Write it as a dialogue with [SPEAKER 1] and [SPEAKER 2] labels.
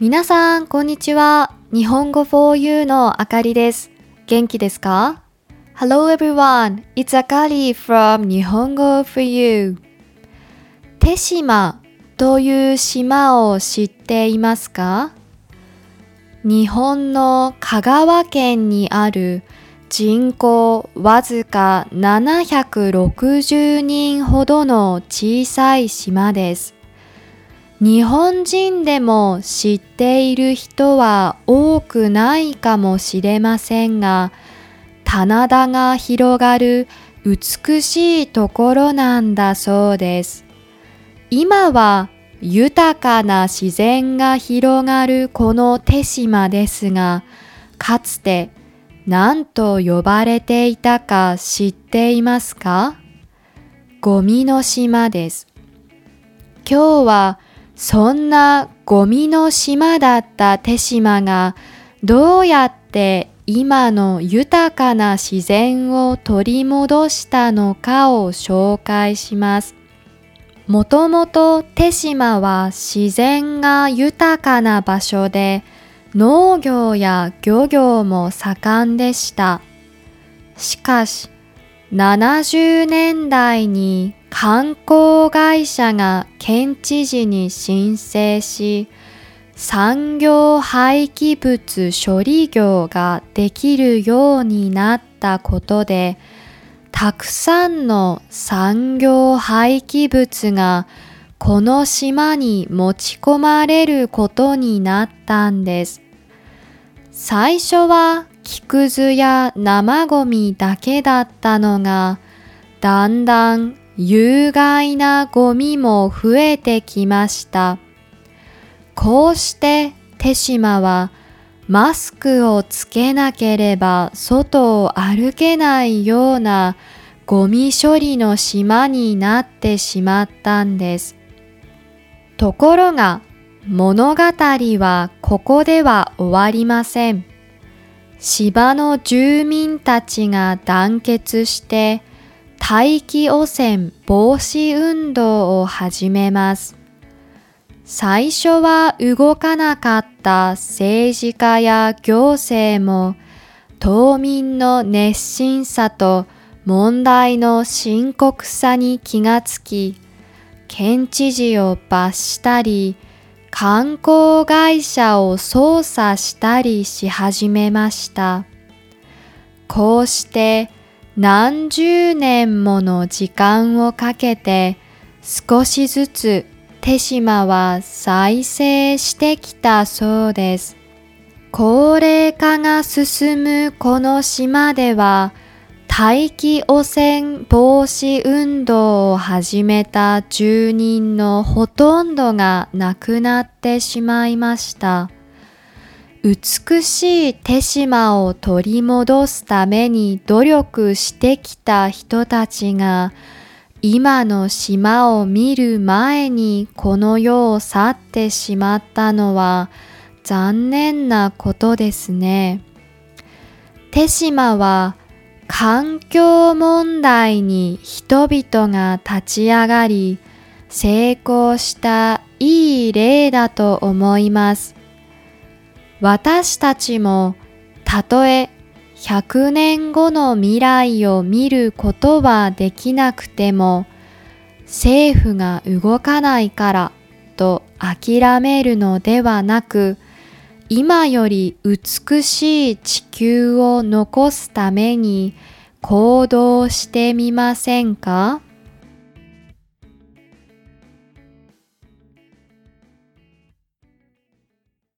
[SPEAKER 1] 皆さん、こんにちは。日本語 for you のあかりです。元気ですか ?Hello everyone, it's Akari from 日本語 for you. 手島という島を知っていますか？日本の香川県にある人口わずか760人ほどの小さい島です。日本人でも知っている人は多くないかもしれませんが、棚田が広がる美しいところなんだそうです。今は豊かな自然が広がるこの手島ですが、かつて何と呼ばれていたか知っていますか？ゴミの島です。今日はそんなゴミの島だった手島がどうやって今の豊かな自然を取り戻したのかを紹介します。もともと手島は自然が豊かな場所で農業や漁業も盛んでした。しかし70年代に観光会社が県知事に申請し産業廃棄物処理業ができるようになったことでたくさんの産業廃棄物がこの島に持ち込まれることになったんです。最初は木くずや生ゴミだけだったのがだんだん有害なゴミも増えてきました。こうして手島はマスクをつけなければ外を歩けないようなゴミ処理の島になってしまったんです。ところが物語はここでは終わりません。島の住民たちが団結して大気汚染防止運動を始めます。最初は動かなかった政治家や行政も島民の熱心さと問題の深刻さに気がつき、県知事を罰したり、観光会社を捜査したりし始めました。こうして何十年もの時間をかけて少しずつ手島は再生してきたそうです。高齢化が進むこの島では大気汚染防止運動を始めた住人のほとんどが亡くなってしまいました。美しい手島を取り戻すために努力してきた人たちが今の島を見る前にこの世を去ってしまったのは残念なことですね。手島は環境問題に人々が立ち上がり成功したいい例だと思います。私たちもたとえ100年後の未来を見ることはできなくても政府が動かないからと諦めるのではなく今より美しい地球を残すために行動してみませんか？